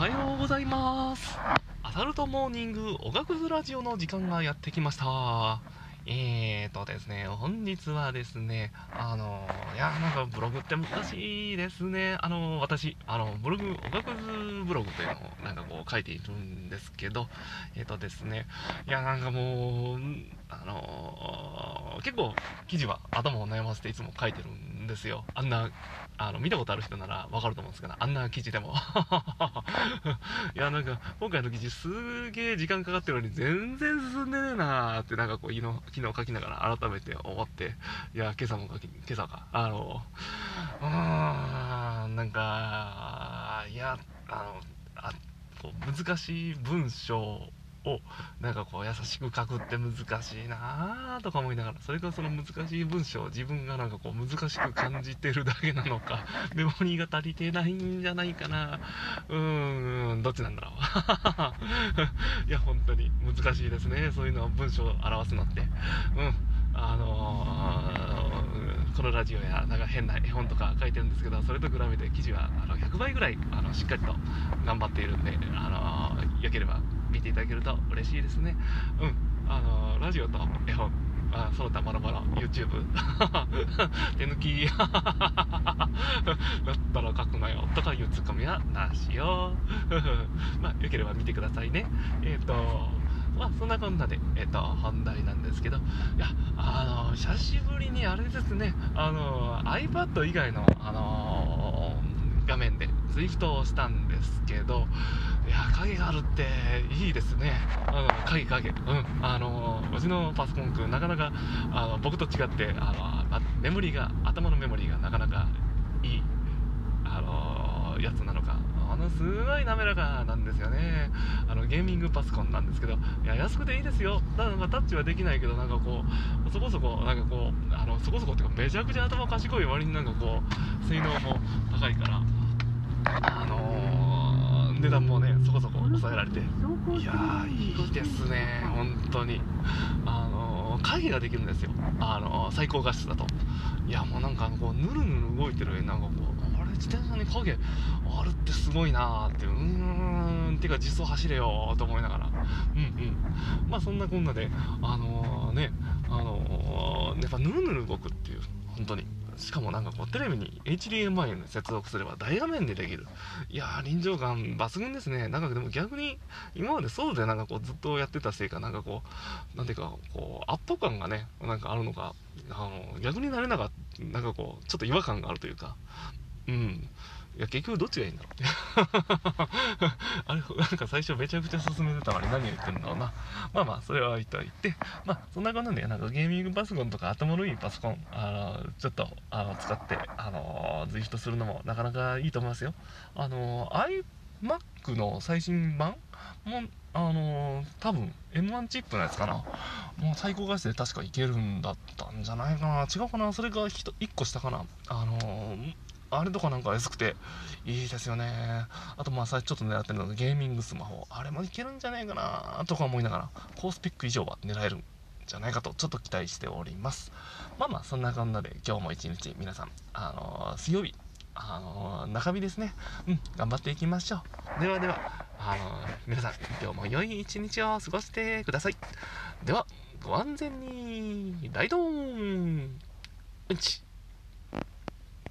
はようございますアサルトモーニングおがくずラジオの時間がやってきましたえーとですね、本日はですね、あのいや、なんかブログって難しいですね。あの私、あの、ブログ、おがくずブログというのをなんかこう書いているんですけど、えーとですね、いや、なんかもう、あの結構記事は頭を悩ませていつも書いてるんですよ。あんな、あの、見たことある人ならわかると思うんですけど、あんな記事でも。いや、なんか、今回の記事すげえ時間かかってるのに全然進んでねえなーって、なんかこう、昨日、昨日書きながら改めて思って、いや、今朝も書き、今朝か、あの、うーん、なんか、いや、あの、あこう難しい文章をなんかこう優しく書くって難しいなとか思いながらそれかその難しい文章を自分がなんかこう難しく感じてるだけなのか メモリーが足りてないんじゃないかな。うーんどっちなんだろう。いや本当に難しいですね。そういうのは文章を表すのって。うん。あのー、このラジオやなんか変な絵本とか書いてるんですけどそれと比べて記事はあの100倍ぐらいあのしっかりと頑張っているんで、あのー、よければ見ていただけると嬉しいですね。うんあのラジオと絵本あその他もろもろ YouTube 手抜き だったら書くなよとかいうツッコミはなしよ。まあよければ見てくださいね。えっ、ー、とまあそんなこんなで、えっ、と本題なんですけどいやあの久しぶりにあれですねあの iPad 以外のあの画面で SWIFT をしたんですけどいや影があるっていいですね。あの影影。うん。あのうちのパソコンくんなかなかあの僕と違ってあのメモリーが頭のメモリーがなかなかいいあのやつなのすごい滑らかなんですよね。あのゲーミングパソコンなんですけどいや安くていいですよ。ただなんかタッチはできないけどなんかこうそこそこなんかこうあのそこそこっていうかめちゃくちゃ頭賢い割になんかこう性能も高いからあのー、値段もねそこそこ抑えられて。いやいいですね。本当に。あのー、会議ができるんですよ。あの、最高画質だと。いやもうなんかこうぬるぬる動いてるなんかこう影あるってすごいなーってうーんてか実装走れよと思いながら。うんうん。まあそんなこんなであのねあのやっぱぬるぬる動くっていう本当に。しかもなんかこうテレビに HDMI に接続すれば大画面でできる。いやー臨場感抜群ですね。なんかでも逆に今までそうでなんかこうずっとやってたせいかなんかこうなんていうかこうアップ感がねなんかあるのかあの逆になれなかったなんかこうちょっと違和感があるというか。うん。いや結局どっちがいいんだろう。あれなんか最初めちゃくちゃ進めてたのに何を言ってるんだろうな。まあまあそれは置いといて。まあそんな感じでなんかゲーミングパソコンとか頭のいいパソコンあのちょっとあの使ってあの ZWIFT するのもなかなかいいと思いますよ。あの iMac の最新版？もあの多分 M1 チップのやつかな。もう最高画質で確かいけるんだったんじゃないかな。違うかな。それが 1, 1個下かな。あのあれとかなんか安くていいですよね。あとまあさちょっと狙ってるのがゲーミングスマホ。あれもいけるんじゃないかなとか思いながら高スペック以上は狙えるんじゃないかとちょっと期待しております。まあまあそんな感じで今日も一日皆さんあのー、水曜日あのー、中日ですね。うん頑張っていきましょう。ではではあのー、皆さん今日も良い一日を過ごしてください。ではご安全に。ライドーン。うんち。